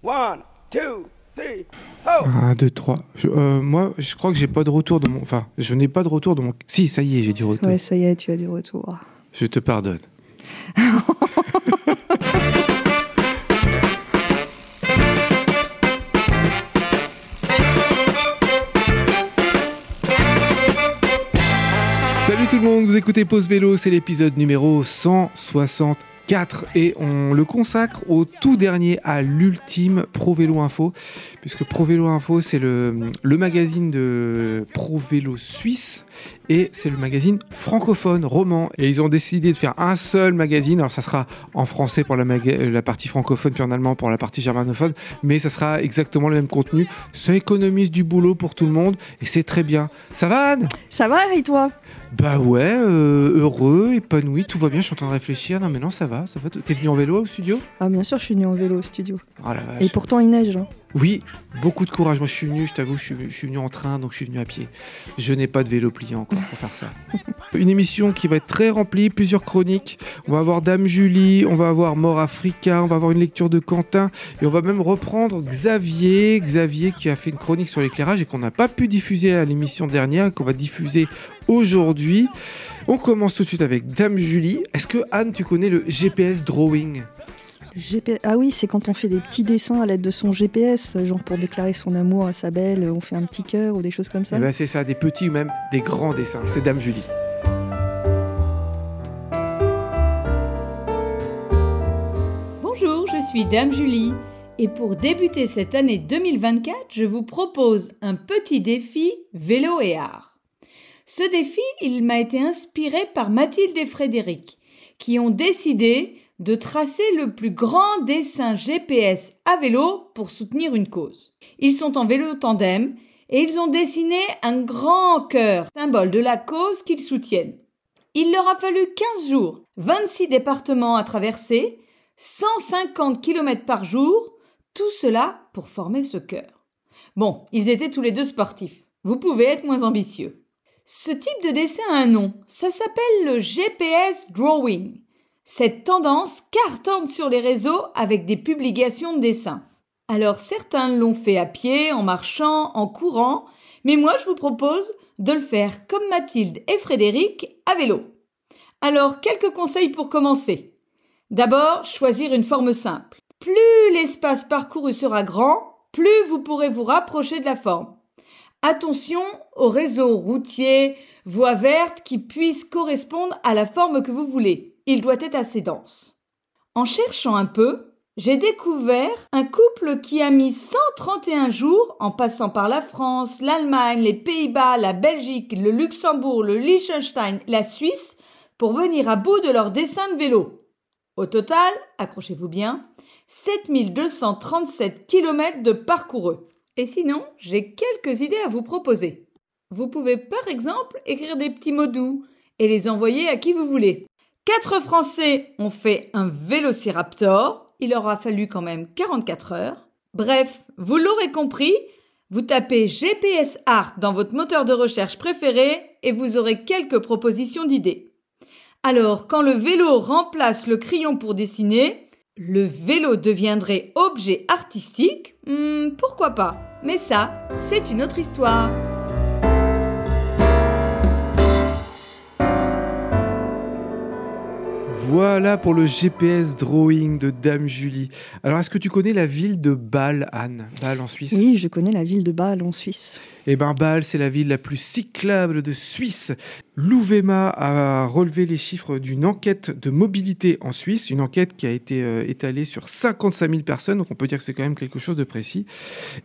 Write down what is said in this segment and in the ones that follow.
One, two, three, ho! 1, 2, 3. moi, je crois que j'ai pas de retour de mon. Enfin, je n'ai pas de retour de mon. Si, ça y est, j'ai du retour. Ouais, ça y est, tu as du retour. Je te pardonne. Salut tout le monde, vous écoutez Pause Vélo, c'est l'épisode numéro 164 et on le consacre au tout dernier, à l'ultime Pro Vélo Info, puisque Pro Vélo Info c'est le, le magazine de Pro Vélo suisse et c'est le magazine francophone, roman. Et ils ont décidé de faire un seul magazine. Alors ça sera en français pour la, la partie francophone, puis en allemand pour la partie germanophone, mais ça sera exactement le même contenu. Ça économise du boulot pour tout le monde et c'est très bien. Ça va Anne? Ça va et toi? Bah ouais, euh, heureux, épanoui, tout va bien, je suis en train de réfléchir. Non mais non, ça va, ça va. T'es venu en vélo au studio? Ah bien sûr, je suis venu en vélo au studio. Oh la vache. Et pourtant il neige. hein. Oui, beaucoup de courage. Moi je suis venu, je t'avoue, je suis, je suis venu en train, donc je suis venu à pied. Je n'ai pas de vélo pliant encore pour faire ça. Une émission qui va être très remplie, plusieurs chroniques. On va avoir Dame Julie, on va avoir Mort Africa, on va avoir une lecture de Quentin, et on va même reprendre Xavier, Xavier qui a fait une chronique sur l'éclairage et qu'on n'a pas pu diffuser à l'émission dernière, qu'on va diffuser aujourd'hui. On commence tout de suite avec Dame Julie. Est-ce que Anne, tu connais le GPS drawing? Ah oui, c'est quand on fait des petits dessins à l'aide de son GPS, genre pour déclarer son amour à sa belle, on fait un petit cœur ou des choses comme ça. Eh ben, c'est ça, des petits ou même des grands dessins. C'est Dame Julie. Bonjour, je suis Dame Julie et pour débuter cette année 2024, je vous propose un petit défi vélo et art. Ce défi, il m'a été inspiré par Mathilde et Frédéric, qui ont décidé de tracer le plus grand dessin GPS à vélo pour soutenir une cause. Ils sont en vélo tandem et ils ont dessiné un grand cœur, symbole de la cause qu'ils soutiennent. Il leur a fallu 15 jours, 26 départements à traverser, 150 km par jour, tout cela pour former ce cœur. Bon, ils étaient tous les deux sportifs. Vous pouvez être moins ambitieux. Ce type de dessin a un nom. Ça s'appelle le GPS Drawing. Cette tendance cartonne sur les réseaux avec des publications de dessins. Alors certains l'ont fait à pied, en marchant, en courant, mais moi je vous propose de le faire comme Mathilde et Frédéric à vélo. Alors quelques conseils pour commencer. D'abord, choisir une forme simple. Plus l'espace parcouru sera grand, plus vous pourrez vous rapprocher de la forme. Attention aux réseaux routiers, voies vertes qui puissent correspondre à la forme que vous voulez. Il doit être assez dense. En cherchant un peu, j'ai découvert un couple qui a mis 131 jours en passant par la France, l'Allemagne, les Pays-Bas, la Belgique, le Luxembourg, le Liechtenstein, la Suisse pour venir à bout de leur dessin de vélo. Au total, accrochez-vous bien, 7237 km de parcourus. Et sinon, j'ai quelques idées à vous proposer. Vous pouvez par exemple écrire des petits mots doux et les envoyer à qui vous voulez. Quatre Français ont fait un Vélociraptor. Il aura fallu quand même 44 heures. Bref, vous l'aurez compris, vous tapez GPS Art dans votre moteur de recherche préféré et vous aurez quelques propositions d'idées. Alors, quand le vélo remplace le crayon pour dessiner, le vélo deviendrait objet artistique Hmm, Pourquoi pas? Mais ça, c'est une autre histoire. Voilà pour le GPS drawing de Dame Julie. Alors, est-ce que tu connais la ville de Bâle, Anne? Bâle en Suisse? Oui, je connais la ville de Bâle en Suisse. Eh bien, Bâle, c'est la ville la plus cyclable de Suisse. L'Ouvema a relevé les chiffres d'une enquête de mobilité en Suisse, une enquête qui a été euh, étalée sur 55 000 personnes, donc on peut dire que c'est quand même quelque chose de précis.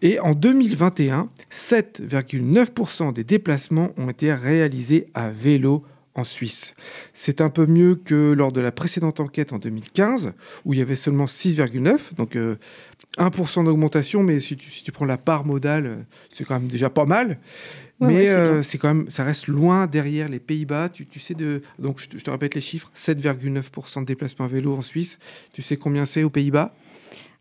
Et en 2021, 7,9% des déplacements ont été réalisés à vélo en Suisse. C'est un peu mieux que lors de la précédente enquête en 2015, où il y avait seulement 6,9, donc euh, 1% d'augmentation, mais si tu, si tu prends la part modale, c'est quand même déjà pas mal. Ouais, mais c'est euh, c'est quand même, ça reste loin derrière les Pays-Bas. Tu, tu sais de, donc je te, je te répète les chiffres 7,9% de déplacement à vélo en Suisse. Tu sais combien c'est aux Pays-Bas?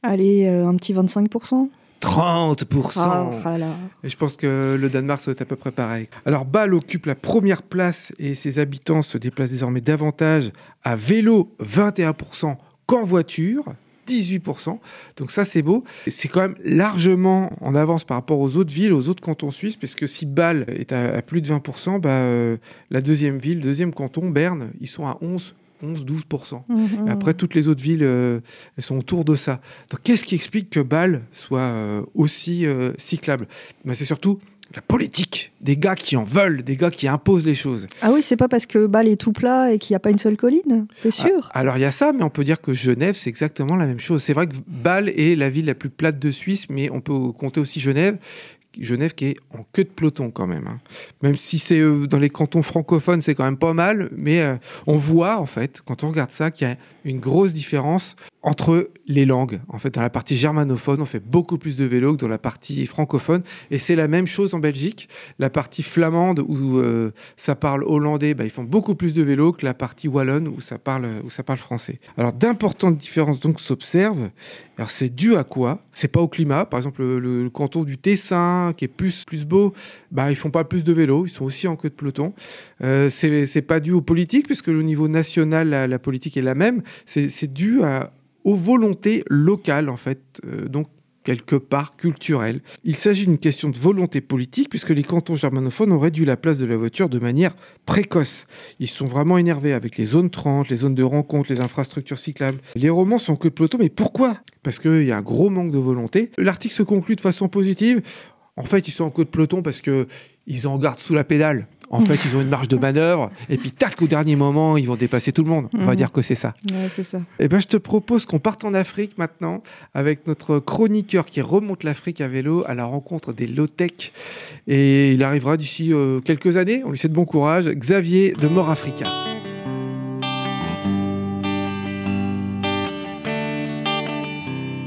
Allez, euh, un petit 25%. 30%. Ah, ah là. Et je pense que le Danemark, ça va être à peu près pareil. Alors, Bâle occupe la première place et ses habitants se déplacent désormais davantage à vélo, 21%, qu'en voiture, 18%. Donc ça, c'est beau. C'est quand même largement en avance par rapport aux autres villes, aux autres cantons suisses, puisque si Bâle est à, plus de 20%, bah, euh, la deuxième ville, deuxième canton, Berne, ils sont à 11 11-12%. Mhm. Après, toutes les autres villes, euh, elles sont autour de ça. Donc, qu'est-ce qui explique que Bâle soit euh, aussi cyclable? Mais C'est surtout la politique, des gars qui en veulent, des gars qui imposent les choses. Ah oui, c'est pas parce que Bâle est tout plat et qu'il n'y a pas une seule colline, c'est sûr. Ah, alors il y a ça, mais on peut dire que Genève, c'est exactement la même chose. C'est vrai que Bâle est la ville la plus plate de Suisse, mais on peut compter aussi Genève, Genève qui est en queue de peloton quand même. hein. Même si c'est euh, dans les cantons francophones, c'est quand même pas mal, mais euh, on voit en fait, quand on regarde ça, qu'il y a une grosse différence entre les langues. En fait, dans la partie germanophone, on fait beaucoup plus de vélo que dans la partie francophone, et c'est la même chose en Belgique. La partie flamande où euh, ça parle hollandais, bah, ils font beaucoup plus de vélo que la partie wallonne où ça parle français. Alors d'importantes différences donc s'observent. Alors c'est dû à quoi? C'est pas au climat. Par exemple, le, canton du Tessin, qui est plus plus beau, bah ils font pas plus de vélo. Ils sont aussi en queue de peloton. Euh, c'est pas dû aux politiques, puisque le niveau national, la, la politique est la même. C'est dû à aux volontés locales, en fait, euh, donc quelque part culturelles. Il s'agit d'une question de volonté politique, puisque les cantons germanophones ont réduit la place de la voiture de manière précoce. Ils sont vraiment énervés avec les zones 30, les zones de rencontre, les infrastructures cyclables. Les romans sont que de peloton, mais pourquoi? Parce qu'il y a un gros manque de volonté. L'article se conclut de façon positive. En fait, ils sont en queue de peloton parce que ils en gardent sous la pédale. En fait, ils ont une marge de manœuvre et puis tac au dernier moment, ils vont dépasser tout le monde. On va Mhm. dire que c'est ça. Ouais, c'est ça. Eh ben, je te propose qu'on parte en Afrique maintenant avec notre chroniqueur qui remonte l'Afrique à vélo à la rencontre des low-tech. Et il arrivera d'ici euh, quelques années. On lui souhaite bon courage. Xavier de Mort Africa.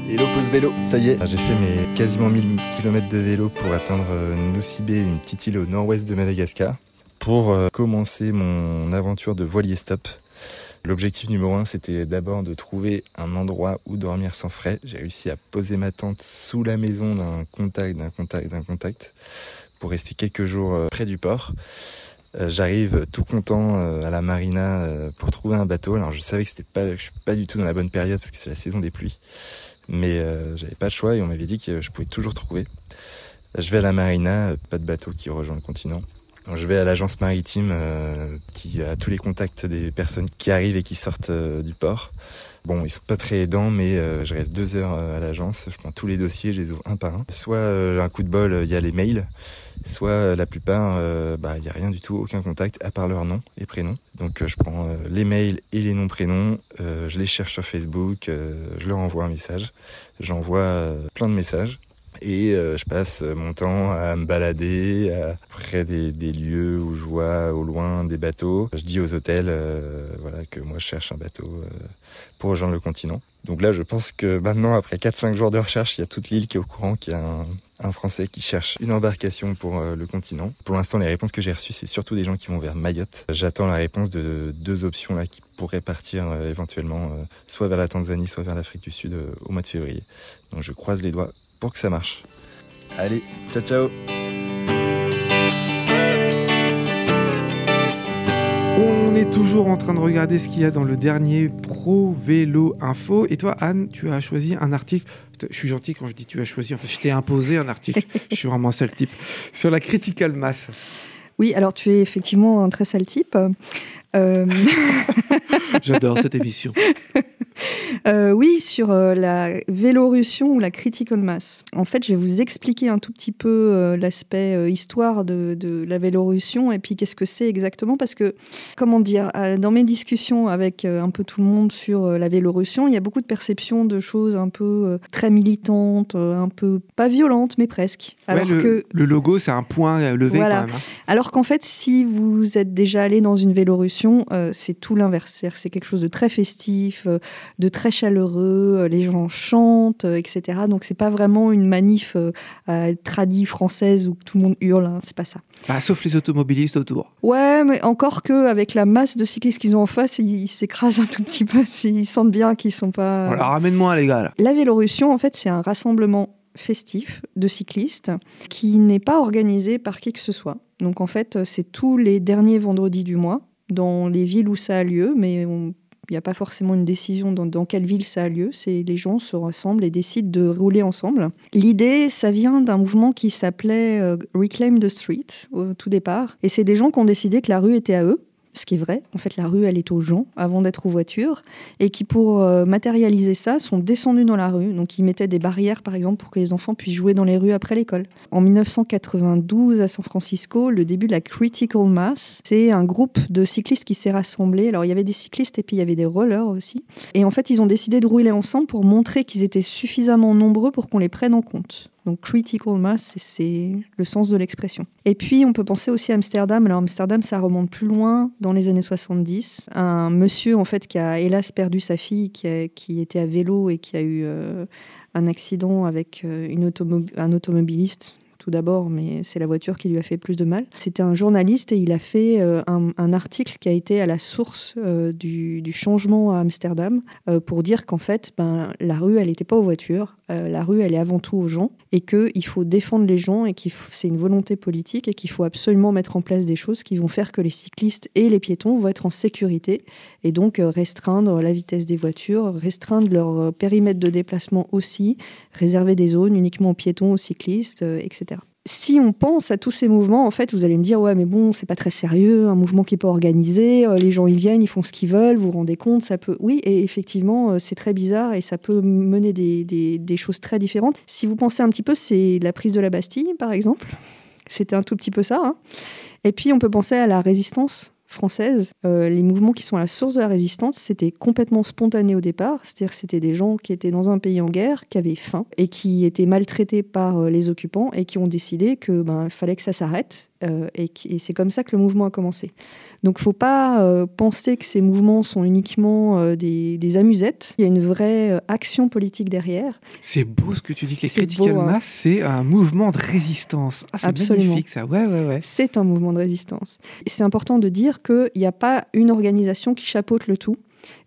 Hello Pause Vélo, ça y est, j'ai fait mes quasiment 1000 km de vélo pour atteindre euh, Nosibé, une petite île au nord-ouest de Madagascar, pour euh, commencer mon aventure de voilier stop. L'objectif numéro un, c'était d'abord de trouver un endroit où dormir sans frais. J'ai réussi à poser ma tente sous la maison d'un contact, d'un contact, d'un contact, pour rester quelques jours euh, près du port. Euh, J'arrive tout content à la marina pour trouver un bateau. Alors je savais que c'était pas, je suis pas du tout dans la bonne période parce que c'est la saison des pluies mais j'avais pas le choix et on m'avait dit que je pouvais toujours trouver. Je vais à la marina, pas de bateau qui rejoint le continent. Je vais à l'agence maritime euh, qui a tous les contacts des personnes qui arrivent et qui sortent euh, du port. Bon, ils sont pas très aidants, mais euh, je reste deux heures euh, à l'agence. Je prends tous les dossiers, je les ouvre un par un. Soit euh, un coup de bol, il y a les mails, soit la plupart, bah, il y a rien du tout, aucun contact, à part leur nom et prénom. Donc je prends les mails et les noms prénoms, je les cherche sur Facebook, je leur envoie un message. J'envoie plein de messages. Et euh, je passe mon temps à me balader près des, lieux où je vois au loin des bateaux. Je dis aux hôtels euh, voilà, que moi je cherche un bateau euh, pour rejoindre le continent. Donc là, je pense que maintenant, après 4-5 jours de recherche, il y a toute l'île qui est au courant qu'il y a un, un Français qui cherche une embarcation pour le continent. Pour l'instant, les réponses que j'ai reçues, c'est surtout des gens qui vont vers Mayotte. J'attends la réponse de deux options là qui pourraient partir éventuellement soit vers la Tanzanie, soit vers l'Afrique du Sud au mois de février. Donc je croise les doigts pour que ça marche. Allez, ciao ciao On est toujours en train de regarder ce qu'il y a dans le dernier Pro Vélo Info. Et toi, Anne, tu as choisi un article. Je suis gentil quand je dis tu as choisi. En fait, je t'ai imposé un article. je suis vraiment un sale type. Sur la critical mass. Oui, alors tu es effectivement un très sale type. Euh, J'adore cette émission. euh, oui, sur euh, la Vélorussion ou la critical mass. En fait, je vais vous expliquer un tout petit peu euh, l'aspect histoire de, de la Vélorussion et puis qu'est-ce que c'est exactement. Parce que, comment dire, dans mes discussions avec un peu tout le monde sur la Vélorussion, il y a beaucoup de perceptions de choses un peu très militantes, un peu pas violentes, mais presque. Ouais, Alors le, que le logo, c'est un point levé Voilà. quand même. hein. Alors qu'en fait, si vous êtes déjà allé dans une Vélorussion, c'est tout l'inverse. C'est quelque chose de très festif, de très chaleureux. euh, les gens chantent, euh, etc. Donc c'est pas vraiment une manif euh, euh, tradie française où tout le monde hurle. hein, c'est pas ça. Bah, sauf les automobilistes autour. Ouais, mais encore que avec la masse de cyclistes qu'ils ont en face, ils ils s'écrasent un tout petit peu. Ils sentent bien qu'ils sont pas. Voilà, ramène-moi les gars. là. La Vélorussion, en fait, c'est un rassemblement festif de cyclistes qui n'est pas organisé par qui que ce soit. Donc, en fait, c'est tous les derniers vendredis du mois dans les villes où ça a lieu, mais on- Il n'y a pas forcément une décision dans, quelle ville ça a lieu. C'est les gens se rassemblent et décident de rouler ensemble. L'idée, ça vient d'un mouvement qui s'appelait euh, Reclaim the Street au tout départ. Et c'est des gens qui ont décidé que la rue était à eux ce qui est vrai. En fait, la rue, elle est aux gens avant d'être aux voitures, et qui, pour euh, matérialiser ça, sont descendus dans la rue. Donc, ils mettaient des barrières, par exemple, pour que les enfants puissent jouer dans les rues après l'école. En 1992, à San Francisco, le début de la Critical Mass, c'est un groupe de cyclistes qui s'est rassemblé. Alors, il y avait des cyclistes et puis il y avait des rollers aussi. Et en fait, ils ont décidé de rouler ensemble pour montrer qu'ils étaient suffisamment nombreux pour qu'on les prenne en compte. Donc critical mass, c'est le sens de l'expression. Et puis on peut penser aussi à Amsterdam. Alors Amsterdam, ça remonte plus loin dans les années 70. Un monsieur en fait qui a hélas perdu sa fille, qui, était à vélo et qui a eu euh, un accident avec euh, une un automobiliste tout d'abord, mais c'est la voiture qui lui a fait plus de mal. C'était un journaliste et il a fait euh, un, article qui a été à la source euh, du, changement à Amsterdam euh, pour dire qu'en fait, ben, la rue, elle n'était pas aux voitures, la rue, elle est avant tout aux gens et qu'il faut défendre les gens et que c'est une volonté politique et qu'il faut absolument mettre en place des choses qui vont faire que les cyclistes et les piétons vont être en sécurité et donc restreindre la vitesse des voitures, restreindre leur périmètre de déplacement aussi, réserver des zones uniquement aux piétons, aux cyclistes, etc si on pense à tous ces mouvements, en fait, vous allez me dire, ouais, mais bon, c'est pas très sérieux, un mouvement qui n'est pas organisé, euh, les gens ils viennent, ils font ce qu'ils veulent, vous vous rendez compte, ça peut. Oui, et effectivement, euh, c'est très bizarre et ça peut mener des, des, choses très différentes. Si vous pensez un petit peu, c'est la prise de la Bastille, par exemple. C'était un tout petit peu ça. Hein. Et puis, on peut penser à la résistance française, euh, les mouvements qui sont à la source de la résistance, c'était complètement spontané au départ. C'est-à-dire que c'était des gens qui étaient dans un pays en guerre, qui avaient faim et qui étaient maltraités par euh, les occupants et qui ont décidé que ben fallait que ça s'arrête. Euh, et, c'est comme ça que le mouvement a commencé. Donc, faut pas penser que ces mouvements sont uniquement des, amusettes. Il y a une vraie action politique derrière. C'est beau ce que tu dis. Que les critical hein. mass, c'est un mouvement de résistance. Ah, c'est magnifique ça. Ouais, ouais, ouais. C'est un mouvement de résistance. Et c'est important de dire qu'il n'y a pas une organisation qui chapeaute le tout.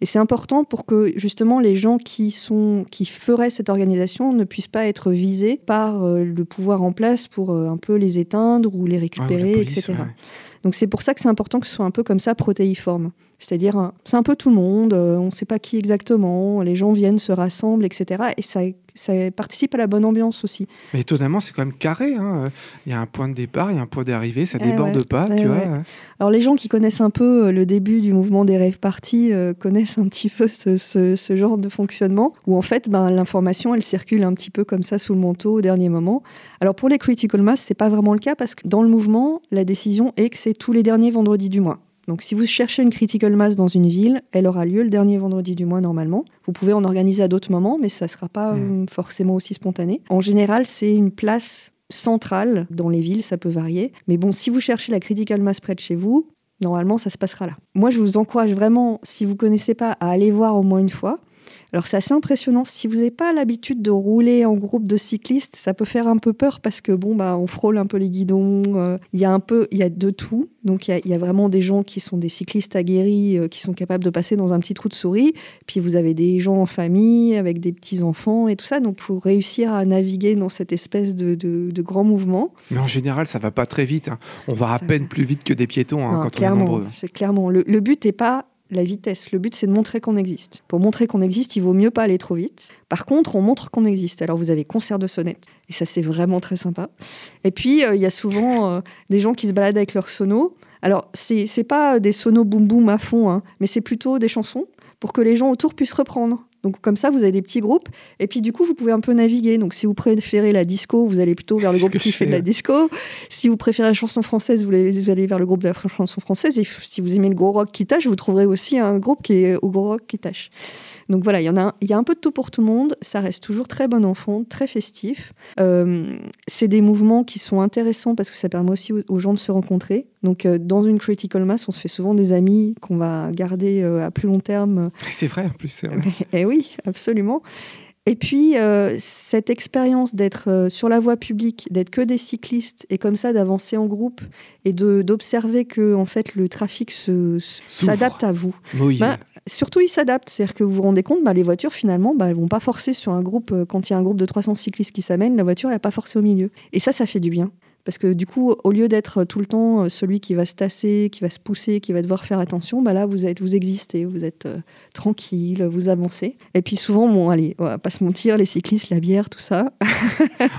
Et c'est important pour que justement les gens qui, sont, qui feraient cette organisation ne puissent pas être visés par euh, le pouvoir en place pour euh, un peu les éteindre ou les ah récupérer, etc. Donc c'est pour ça que c'est important que ce soit un peu comme ça protéiforme. C'est-à-dire, c'est un peu tout le monde, euh, on ne sait pas qui exactement, les gens viennent, se rassemblent, etc. Et ça, ça participe à la bonne ambiance aussi. Mais étonnamment, c'est quand même carré. Hein. Il y a un point de départ, il y a un point d'arrivée, ça ne eh déborde pas, tu vois. Alors les gens qui connaissent un peu euh, le début du mouvement des rêves partis euh, connaissent un petit peu ce, ce, genre de fonctionnement, où en fait, ben, l'information, elle circule un petit peu comme ça sous le manteau au dernier moment. Alors pour les critical mass, c'est pas vraiment le cas, parce que dans le mouvement, la décision est que c'est tous les derniers vendredis du mois. Donc si vous cherchez une critical mass dans une ville, elle aura lieu le dernier vendredi du mois normalement. Vous pouvez en organiser à d'autres moments, mais ça ne sera pas mmh. euh, forcément aussi spontané. En général, c'est une place centrale dans les villes, ça peut varier. Mais bon, si vous cherchez la critical mass près de chez vous, normalement, ça se passera là. Moi, je vous encourage vraiment, si vous ne connaissez pas, à aller voir au moins une fois. Alors c'est assez impressionnant. Si vous n'avez pas l'habitude de rouler en groupe de cyclistes, ça peut faire un peu peur parce que bon bah on frôle un peu les guidons. Euh, il y a un peu, il y a de tout. Donc il y, a vraiment des gens qui sont des cyclistes aguerris, euh, qui sont capables de passer dans un petit trou de souris. Puis vous avez des gens en famille avec des petits enfants et tout ça. Donc il faut réussir à naviguer dans cette espèce de, de, grand mouvement. Mais en général, ça va pas très vite. Hein. On va à peine plus vite que des piétons hein, quand on est nombreux. C'est clairement le, le but n'est pas la vitesse. Le but, c'est de montrer qu'on existe. Pour montrer qu'on existe, il vaut mieux pas aller trop vite. Par contre, on montre qu'on existe. Alors, vous avez concert de sonnettes, et ça, c'est vraiment très sympa. Et puis, euh, il y a souvent euh, des gens qui se baladent avec leurs sonos. Alors, c'est pas des sonos boum boum à fond, hein, mais c'est plutôt des chansons pour que les gens autour puissent reprendre. Donc comme ça, vous avez des petits groupes, et puis du coup, vous pouvez un peu naviguer. Donc si vous préférez la disco, vous allez plutôt vers le groupe qui fait de la disco. Si vous préférez la chanson française, vous allez vers le groupe de la chanson française. Et si vous aimez le gros rock qui tâche, vous trouverez aussi un groupe qui est au gros rock qui tâche. Donc voilà, il y en a, il y a un peu de tout pour tout le monde. Ça reste toujours très bon enfant, très festif. Euh, c'est des mouvements qui sont intéressants parce que ça permet aussi aux, gens de se rencontrer. Donc euh, dans une critical mass, on se fait souvent des amis qu'on va garder euh, à plus long terme. C'est vrai en plus. Eh oui, absolument. Et puis, cette expérience d'être sur la voie publique, d'être que des cyclistes, et comme ça d'avancer en groupe, et d'observer que en fait, le trafic s'adapte à vous. Oui. Bah, surtout, ils s'adaptent. C'est-à-dire que vous vous rendez compte, bah, les voitures, finalement, bah, elles vont pas forcer sur un groupe. Euh, quand il y a un groupe de 300 cyclistes qui s'amènent, la voiture, n'a pas forcé au milieu. Et ça, ça fait du bien. Parce que du coup, au lieu d'être tout le temps euh, celui qui va se tasser, qui va se pousser, qui va devoir faire attention, bah là, vous, êtes, vous existez, vous êtes euh, tranquille, vous avancez. Et puis souvent, bon, allez, on va pas se mentir, les cyclistes, la bière, tout ça.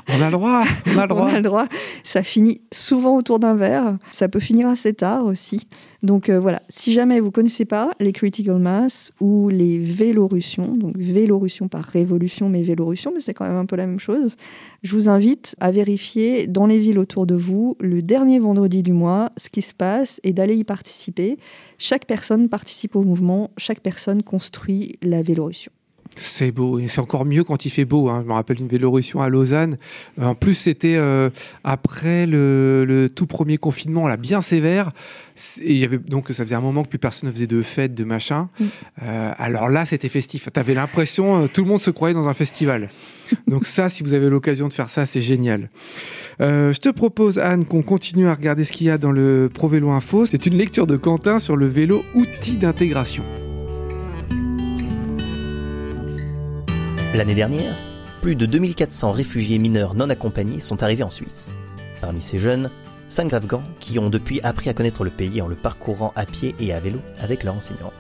on a le droit, on a le droit. on a le droit. Ça finit souvent autour d'un verre. Ça peut finir assez tard aussi. Donc euh, voilà, si jamais vous connaissez pas les critical mass ou les vélorussions, donc vélorussion par révolution, mais vélorussion, mais c'est quand même un peu la même chose, je vous invite à vérifier dans les villes autour de vous le dernier vendredi du mois ce qui se passe et d'aller y participer. Chaque personne participe au mouvement, chaque personne construit la Vélorussion. C'est beau, et c'est encore mieux quand il fait beau. Hein. Je me rappelle une Vélorussion à Lausanne. Euh, en plus, c'était euh, après le, tout premier confinement, là, bien sévère. Et il y avait, donc, ça faisait un moment que plus personne ne faisait de fêtes, de machin. Mm. Euh, alors là, c'était festif. Tu avais l'impression, tout le monde se croyait dans un festival. Donc ça, si vous avez l'occasion de faire ça, c'est génial. je te propose, Anne, qu'on continue à regarder ce qu'il y a dans le Pro Vélo Info. C'est une lecture de Quentin sur le vélo outil d'intégration. L'année dernière, plus de 2400 réfugiés mineurs non accompagnés sont arrivés en Suisse. Parmi ces jeunes, 5 Afghans qui ont depuis appris à connaître le pays en le parcourant à pied et à vélo avec leurs enseignants.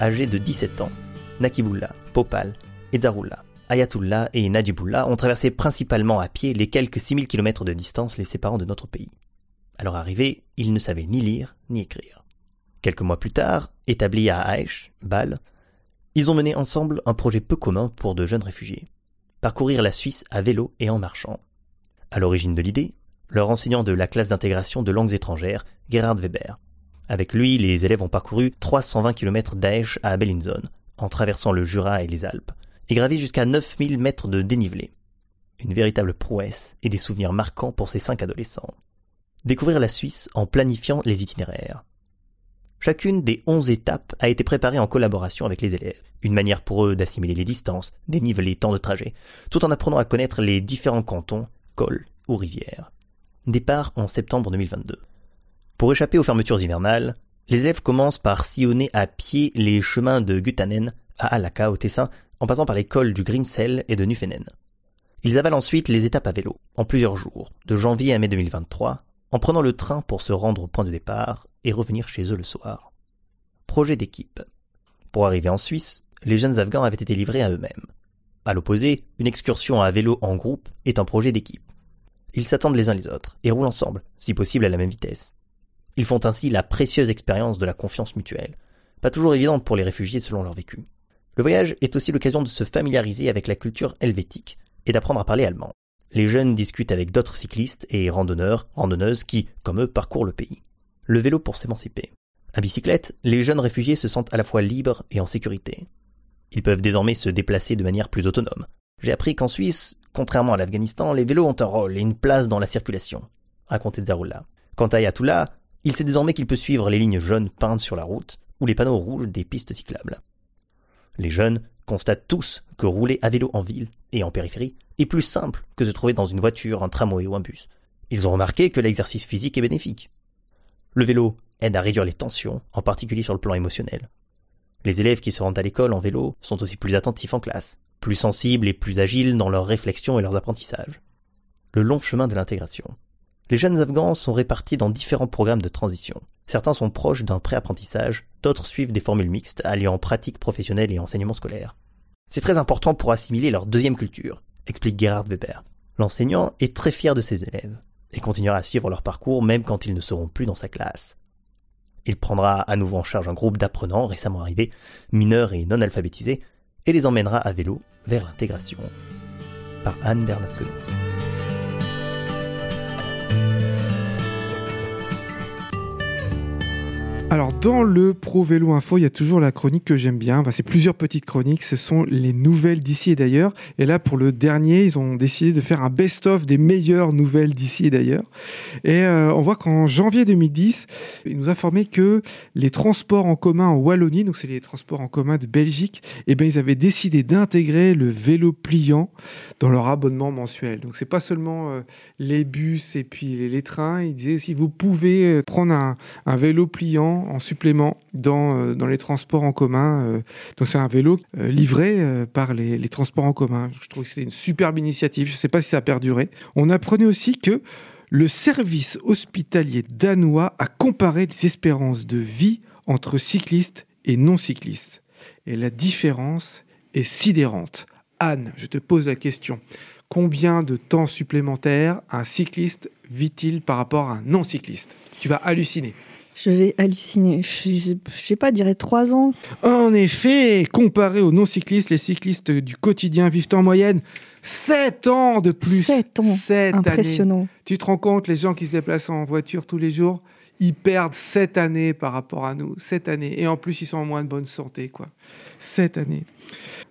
Âgés de 17 ans, Nakibullah, Popal, Edzarullah, Ayatullah et Najibullah ont traversé principalement à pied les quelques 6000 km de distance les séparant de notre pays. À leur arrivée, ils ne savaient ni lire ni écrire. Quelques mois plus tard, établis à Aesh, Bâle, ils ont mené ensemble un projet peu commun pour de jeunes réfugiés. Parcourir la Suisse à vélo et en marchant. À l'origine de l'idée, leur enseignant de la classe d'intégration de langues étrangères, Gerhard Weber. Avec lui, les élèves ont parcouru 320 km d'Aesch à Bellinzone, en traversant le Jura et les Alpes, et gravi jusqu'à 9000 mètres de dénivelé. Une véritable prouesse et des souvenirs marquants pour ces cinq adolescents. Découvrir la Suisse en planifiant les itinéraires. Chacune des onze étapes a été préparée en collaboration avec les élèves, une manière pour eux d'assimiler les distances, déniveler les temps de trajet, tout en apprenant à connaître les différents cantons, cols ou rivières. Départ en septembre 2022. Pour échapper aux fermetures hivernales, les élèves commencent par sillonner à pied les chemins de Gutanen à Alaka au Tessin, en passant par les cols du Grimsel et de Nufenen. Ils avalent ensuite les étapes à vélo, en plusieurs jours, de janvier à mai 2023, en prenant le train pour se rendre au point de départ et revenir chez eux le soir. Projet d'équipe. Pour arriver en Suisse, les jeunes Afghans avaient été livrés à eux-mêmes. À l'opposé, une excursion à vélo en groupe est un projet d'équipe. Ils s'attendent les uns les autres et roulent ensemble, si possible à la même vitesse. Ils font ainsi la précieuse expérience de la confiance mutuelle, pas toujours évidente pour les réfugiés selon leur vécu. Le voyage est aussi l'occasion de se familiariser avec la culture helvétique et d'apprendre à parler allemand les jeunes discutent avec d'autres cyclistes et randonneurs, randonneuses qui, comme eux, parcourent le pays. Le vélo pour s'émanciper. À bicyclette, les jeunes réfugiés se sentent à la fois libres et en sécurité. Ils peuvent désormais se déplacer de manière plus autonome. J'ai appris qu'en Suisse, contrairement à l'Afghanistan, les vélos ont un rôle et une place dans la circulation, racontait Zaroula. Quant à Ayatollah, il sait désormais qu'il peut suivre les lignes jaunes peintes sur la route ou les panneaux rouges des pistes cyclables. Les jeunes constatent tous que rouler à vélo en ville et en périphérie est plus simple que se trouver dans une voiture, un tramway ou un bus. Ils ont remarqué que l'exercice physique est bénéfique. Le vélo aide à réduire les tensions, en particulier sur le plan émotionnel. Les élèves qui se rendent à l'école en vélo sont aussi plus attentifs en classe, plus sensibles et plus agiles dans leurs réflexions et leurs apprentissages. Le long chemin de l'intégration. Les jeunes Afghans sont répartis dans différents programmes de transition. Certains sont proches d'un pré-apprentissage, d'autres suivent des formules mixtes alliant pratique professionnelle et enseignement scolaire. C'est très important pour assimiler leur deuxième culture, explique Gerhard Weber. L'enseignant est très fier de ses élèves et continuera à suivre leur parcours même quand ils ne seront plus dans sa classe. Il prendra à nouveau en charge un groupe d'apprenants récemment arrivés, mineurs et non alphabétisés, et les emmènera à vélo vers l'intégration. Par Anne Bernasconi. Alors dans le Pro Vélo Info, il y a toujours la chronique que j'aime bien. c'est plusieurs petites chroniques. Ce sont les nouvelles d'ici et d'ailleurs. Et là, pour le dernier, ils ont décidé de faire un best-of des meilleures nouvelles d'ici et d'ailleurs. Et euh, on voit qu'en janvier 2010, ils nous informaient que les transports en commun en Wallonie, donc c'est les transports en commun de Belgique, eh bien, ils avaient décidé d'intégrer le vélo pliant dans leur abonnement mensuel. Donc c'est pas seulement euh, les bus et puis les, trains. Ils disaient aussi vous pouvez euh, prendre un vélo pliant en supplément dans, euh, dans les transports en commun. Euh, donc c'est un vélo euh, livré par les, les transports en commun. Je trouve que c'est une superbe initiative. Je ne sais pas si ça a perduré. On apprenait aussi que Le service hospitalier danois a comparé les espérances de vie entre cyclistes et non-cyclistes. Et la différence est sidérante. Anne, je te pose la question. Combien de temps supplémentaire un cycliste vit-il par rapport à un non-cycliste? Tu vas halluciner. Je vais halluciner. Je, je, je sais pas, dirais trois ans. En effet, comparé aux non-cyclistes, les cyclistes du quotidien vivent en moyenne 7 ans de plus. Sept ans. Sept années. Impressionnant. Tu te rends compte, les gens qui se déplacent en voiture tous les jours, ils perdent 7 années par rapport à nous. 7 années. Et en plus, ils sont en moins de bonne santé, quoi. 7 années.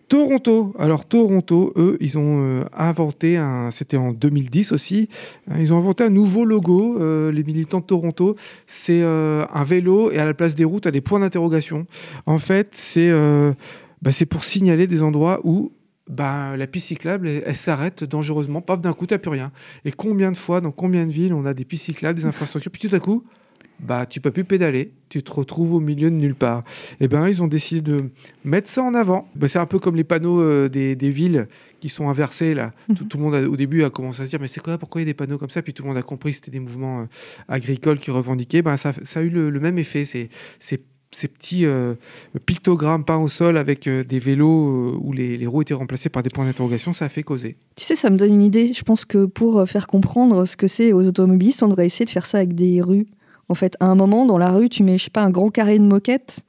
Toronto. Alors Toronto, eux, ils ont euh, inventé. C'était en 2010 aussi. hein, Ils ont inventé un nouveau logo. euh, les militants de Toronto, c'est euh, un vélo et à la place des routes, à des points d'interrogation. En fait, c'est bah, c'est pour signaler des endroits où bah, la piste cyclable, elle, elle s'arrête dangereusement. Paf, d'un coup, t'as plus rien. Et combien de fois, dans combien de villes, on a des pistes cyclables, des infrastructures, puis tout à coup, bah, tu peux plus pédaler, tu te retrouves au milieu de nulle part. Et ben, ils ont décidé de mettre ça en avant. Bah, c'est un peu comme les panneaux euh, des, des villes qui sont inversés là. Tout, tout le monde a- au début a commencé à se dire mais c'est quoi Pourquoi il y a des panneaux comme ça? Puis tout le monde a compris que c'était des mouvements euh, agricoles qui revendiquaient. Ben, ça, ça a eu le, le même effet. C'est ces petits euh, pictogrammes peints au sol avec euh, des vélos euh, où les, les roues étaient remplacées par des points d'interrogation, ça a fait causer. Tu sais, ça me donne une idée. Je pense que pour faire comprendre ce que c'est aux automobilistes, on devrait essayer de faire ça avec des rues. En fait, à un moment, dans la rue, tu mets, je sais pas, un grand carré de moquette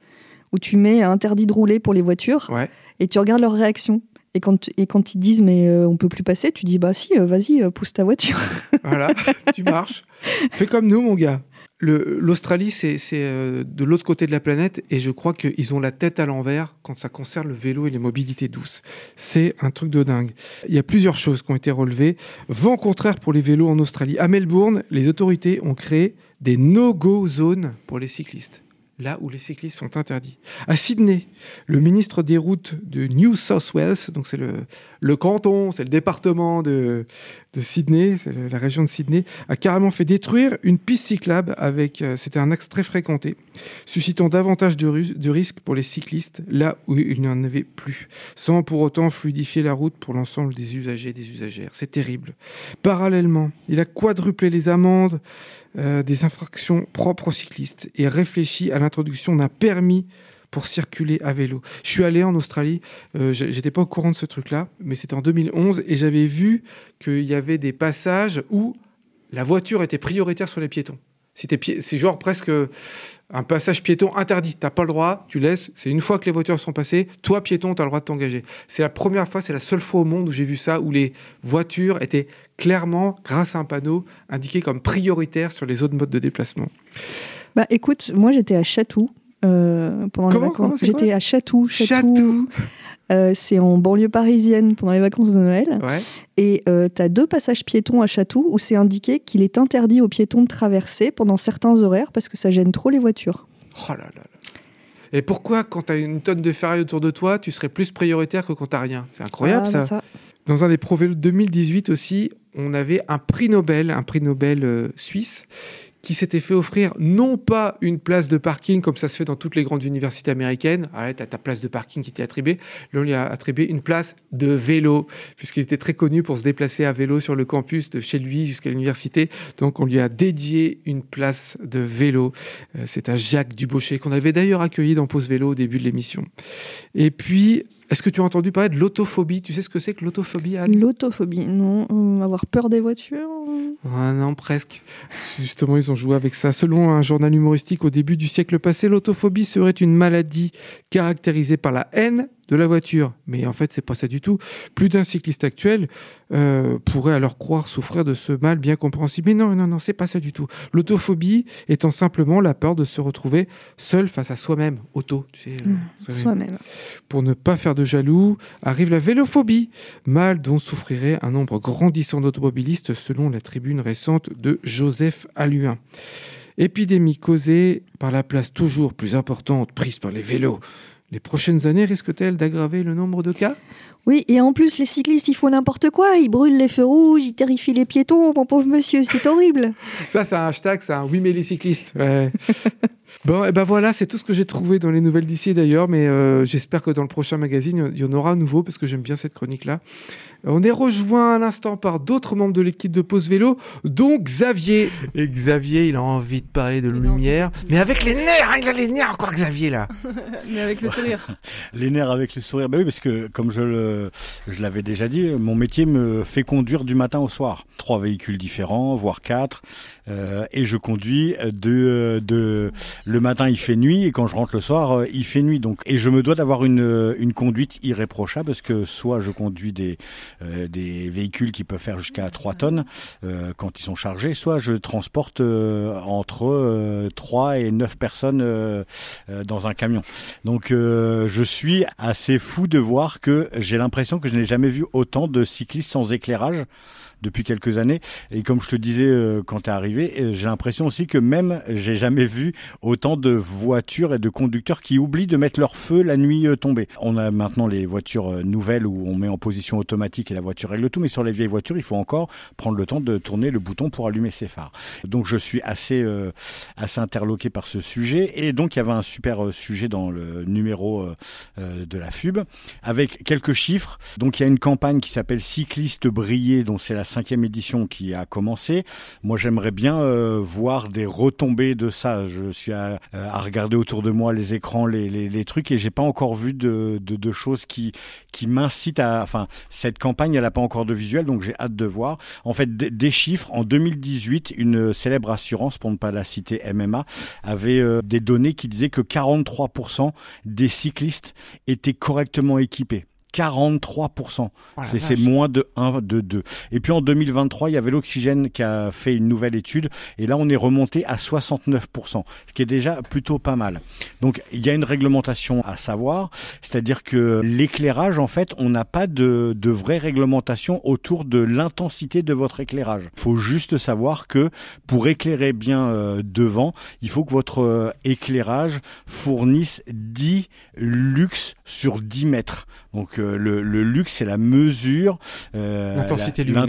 où tu mets interdit de rouler pour les voitures Ouais. et tu regardes leur réaction. Et quand, et quand ils disent mais euh, on peut plus passer, tu dis bah si, euh, vas-y, euh, pousse ta voiture. Voilà, tu marches. Fais comme nous, mon gars. L'Australie, c'est c'est, euh, de l'autre côté de la planète et je crois qu'ils ont la tête à l'envers quand ça concerne le vélo et les mobilités douces. C'est un truc de dingue. Il y a plusieurs choses qui ont été relevées. Vent contraire pour les vélos en Australie. À Melbourne, les autorités ont créé des no-go zones pour les cyclistes. Là où les cyclistes sont interdits. À Sydney, le ministre des routes de New South Wales, donc c'est le, le canton, c'est le département de, Sydney, c'est la région de Sydney, a carrément fait détruire une piste cyclable avec, euh, c'était un axe très fréquenté, suscitant davantage de risques pour les cyclistes là où il n'y en avait plus, sans pour autant fluidifier la route pour l'ensemble des usagers et des usagères. C'est terrible. Parallèlement, il a quadruplé les amendes euh, des infractions propres aux cyclistes et réfléchi à l'introduction d'un permis pour circuler à vélo. Je suis allé en Australie, euh, j'étais pas au courant de ce truc-là, mais c'était en 2011 et j'avais vu qu'il y avait des passages où la voiture était prioritaire sur les piétons. C'est genre presque un passage piéton interdit. T'as pas le droit, tu laisses. C'est une fois que les voitures sont passées, toi piéton, tu as le droit de t'engager. C'est la première fois, c'est la seule fois au monde où j'ai vu ça, où les voitures étaient clairement, grâce à un panneau, indiquées comme prioritaires sur les autres modes de déplacement. Bah écoute, moi j'étais à Chatou euh, pendant Comment les vacances. J'étais à Chatou. Chatou. Euh, c'est en banlieue parisienne pendant les vacances de Noël. Ouais. Et tu as deux passages piétons à Chatou où c'est indiqué qu'il est interdit aux piétons de traverser pendant certains horaires parce que ça gêne trop les voitures. Oh là là là. Et pourquoi, quand tu as une tonne de ferraille autour de toi, tu serais plus prioritaire que quand tu rien? C'est incroyable Ah, ça. Dans un des Pro Vélo 2018 aussi, on avait un prix Nobel, un prix Nobel euh, suisse, qui s'était fait offrir non pas une place de parking comme ça se fait dans toutes les grandes universités américaines. Ah tu as ta place de parking qui t'est attribuée. Là, on lui a attribué une place de vélo, puisqu'il était très connu pour se déplacer à vélo sur le campus de chez lui jusqu'à l'université. Donc, on lui a dédié une place de vélo. Euh, C'est à Jacques Dubochet, qu'on avait d'ailleurs accueilli dans Pause Vélo au début de l'émission. Et puis, est-ce que tu as entendu parler de l'autophobie? Tu sais ce que c'est que l'autophobie, Anne? L'autophobie, non. euh, avoir peur des voitures. Ah non, presque. Justement, ils ont joué avec ça. Selon un journal humoristique au début du siècle passé, l'autophobie serait une maladie caractérisée par la haine de la voiture. Mais en fait, c'est pas ça du tout. Plus d'un cycliste actuel euh, pourrait alors croire souffrir de ce mal bien compréhensible. Mais non, non, non, c'est pas ça du tout. L'autophobie étant simplement la peur de se retrouver seul face à soi-même. Auto, tu sais. euh, soi-même. Soi-même. Pour ne pas faire de jaloux, arrive la vélophobie, mal dont souffrirait un nombre grandissant d'automobilistes selon la tribune récente de Joseph Alluin. Épidémie causée par la place toujours plus importante prise par les vélos. Les prochaines années risquent-elles d'aggraver le nombre de cas? Oui, et en plus, les cyclistes, ils font n'importe quoi. Ils brûlent les feux rouges, ils terrifient les piétons, mon pauvre monsieur, c'est horrible. Ça, c'est un hashtag, c'est un oui mais les cyclistes. Ouais. bon, et ben voilà, c'est tout ce que j'ai trouvé dans les nouvelles d'ici d'ailleurs, mais euh, j'espère que dans le prochain magazine, il y en aura à nouveau parce que j'aime bien cette chronique-là. On est rejoint à l'instant par d'autres membres de l'équipe de Pause Vélo, dont Xavier. Et Xavier, il a envie de parler de Il lumière. de- Mais avec les nerfs, hein, il a les nerfs encore, Xavier, là. Mais avec le sourire. Les nerfs avec le sourire. Bah oui, parce que comme je le, je l'avais déjà dit, mon métier me fait conduire du matin au soir. Trois véhicules différents, voire quatre, euh, et je conduis de, de le matin il fait nuit et quand je rentre le soir euh, il fait nuit. Donc et je me dois d'avoir une, une conduite irréprochable parce que soit je conduis des euh, des véhicules qui peuvent faire jusqu'à 3 tonnes euh, quand ils sont chargés, soit je transporte euh, entre euh, 3 et 9 personnes euh, euh, dans un camion. Donc euh, je suis assez fou de voir que j'ai l'impression que je n'ai jamais vu autant de cyclistes sans éclairage depuis quelques années. Et comme je te disais euh, quand t'es arrivé, euh, j'ai l'impression aussi que même j'ai jamais vu autant de voitures et de conducteurs qui oublient de mettre leur feu la nuit euh, tombée. On a maintenant les voitures nouvelles où on met en position automatique et la voiture règle tout, mais sur les vieilles voitures, il faut encore prendre le temps de tourner le bouton pour allumer ses phares. Donc je suis assez euh, assez interloqué par ce sujet et donc il y avait un super sujet dans le numéro de la FUB avec quelques chiffres. Donc il y a une campagne qui s'appelle Cyclistes brillés, dont c'est la cinquième édition qui a commencé. Moi j'aimerais bien euh, voir des retombées de ça. Je suis à, à regarder autour de moi les écrans, les, les, les trucs et j'ai pas encore vu de, de, de choses qui qui m'incitent à. Enfin cette campagne elle a pas encore de visuel donc j'ai hâte de voir. En fait des chiffres en 2018 une célèbre assurance pour ne pas la citer MMA avait euh, des données qui disaient que 43% des cyclistes étaient correctement équipés. 43%. Oh c'est moins de 1, de 2. Et puis en 2023, il y avait l'Oxygène qui a fait une nouvelle étude. Et là, on est remonté à 69%, ce qui est déjà plutôt pas mal. Donc, il y a une réglementation à savoir. C'est-à-dire que l'éclairage, en fait, on n'a pas de, de vraie réglementation autour de l'intensité de votre éclairage. Il faut juste savoir que pour éclairer bien euh, devant, il faut que votre euh, éclairage fournisse 10 lux sur 10 mètres. Donc euh, le, le lux, c'est la mesure, euh, L'intensité lumineuse.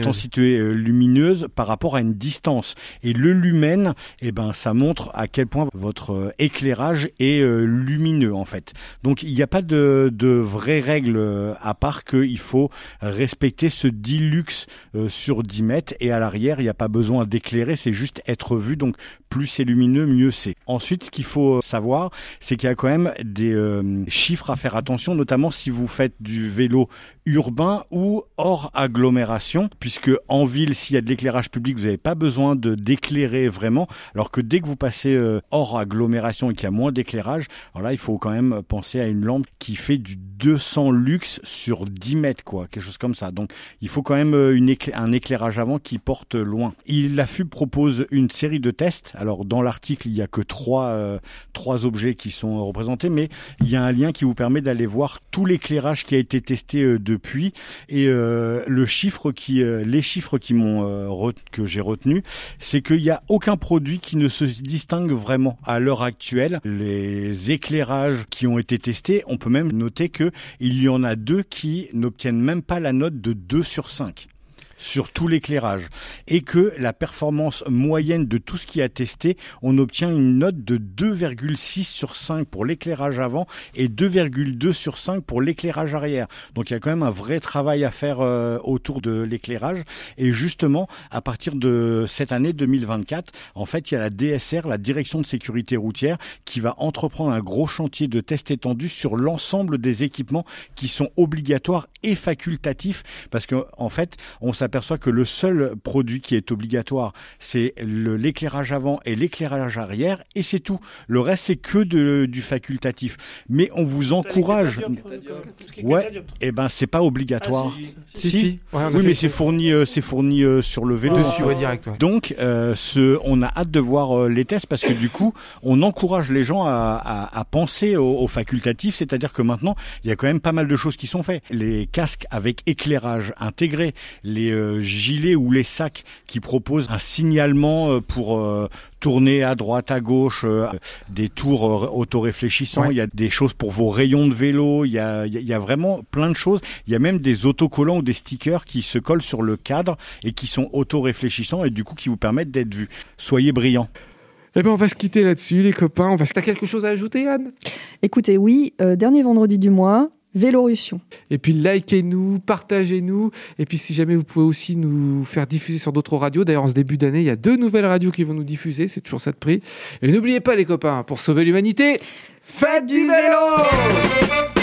euh, lumineuse par rapport à une distance. Et le lumen, eh ben, ça montre à quel point votre euh, éclairage est euh, lumineux en fait. Donc il n'y a pas de, de vraies règles à part qu'il faut respecter ce 10 lux euh, sur 10 mètres et à l'arrière il n'y a pas besoin d'éclairer, c'est juste être vu. Donc plus c'est lumineux, mieux c'est. Ensuite, ce qu'il faut savoir, c'est qu'il y a quand même des euh, chiffres à faire attention, notamment si vous faites du vélo urbain ou hors agglomération, puisque en ville, s'il y a de l'éclairage public, vous n'avez pas besoin de d'éclairer vraiment, alors que dès que vous passez euh, hors agglomération et qu'il y a moins d'éclairage, alors là, il faut quand même penser à une lampe qui fait du 200 lux sur 10 mètres, quoi, quelque chose comme ça. Donc, il faut quand même euh, un éclairage avant qui porte loin. Il, la FUB propose une série de tests. Alors, dans l'article, il y a que trois, euh, trois objets qui sont représentés, mais il y a un lien qui vous permet d'aller voir tout l'éclairage qui a été testé et euh, le chiffre qui, euh, les chiffres qui m'ont euh, que j'ai retenu, c'est qu'il n'y a aucun produit qui ne se distingue vraiment à l'heure actuelle. Les éclairages qui ont été testés, on peut même noter que il y en a deux qui n'obtiennent même pas la note de 2 sur 5 sur tout l'éclairage et que la performance moyenne de tout ce qui a testé, on obtient une note de 2,6 sur 5 pour l'éclairage avant et 2,2 sur 5 pour l'éclairage arrière. Donc il y a quand même un vrai travail à faire euh, autour de l'éclairage et justement à partir de cette année 2024, en fait, il y a la DSR, la Direction de sécurité routière qui va entreprendre un gros chantier de tests étendus sur l'ensemble des équipements qui sont obligatoires et facultatifs parce que en fait, on s'aperçoit que le seul produit qui est obligatoire, c'est l'éclairage avant et l'éclairage arrière et c'est tout. Le reste c'est que de, du facultatif. Mais on vous encourage. Ouais. Eh ben c'est pas obligatoire. Si, si. A Oui, fait- mais c'est fourni, euh, c'est fourni euh, sur le vélo. Dessus, ouais, direct, ouais. Donc, euh, ce, on a hâte de voir euh, les tests parce que du coup, on encourage les gens à, à, à penser au, au facultatif, c'est-à-dire que maintenant, il y a quand même pas mal de choses qui sont faites. Les casques avec éclairage intégré, les euh, gilets ou les sacs qui proposent un signalement euh, pour euh, tourner à droite, à gauche, euh, des tours euh, autoréfléchissants. Ouais. Il y a des choses pour vos rayons de vélo. Il y a, il y a- il y a vraiment plein de choses. Il y a même des autocollants ou des stickers qui se collent sur le cadre et qui sont auto-réfléchissants et du coup qui vous permettent d'être vus. Soyez brillants. Eh ben, on va se quitter là-dessus, les copains. On va... T'as quelque chose à ajouter, Anne? Écoutez, oui, euh, dernier vendredi du mois, Vélorussion. Et puis likez-nous, partagez-nous. Et puis si jamais vous pouvez aussi nous faire diffuser sur d'autres radios. D'ailleurs, en ce début d'année, il y a deux nouvelles radios qui vont nous diffuser. C'est toujours ça de prix. Et n'oubliez pas les copains, pour sauver l'humanité, faites du vélo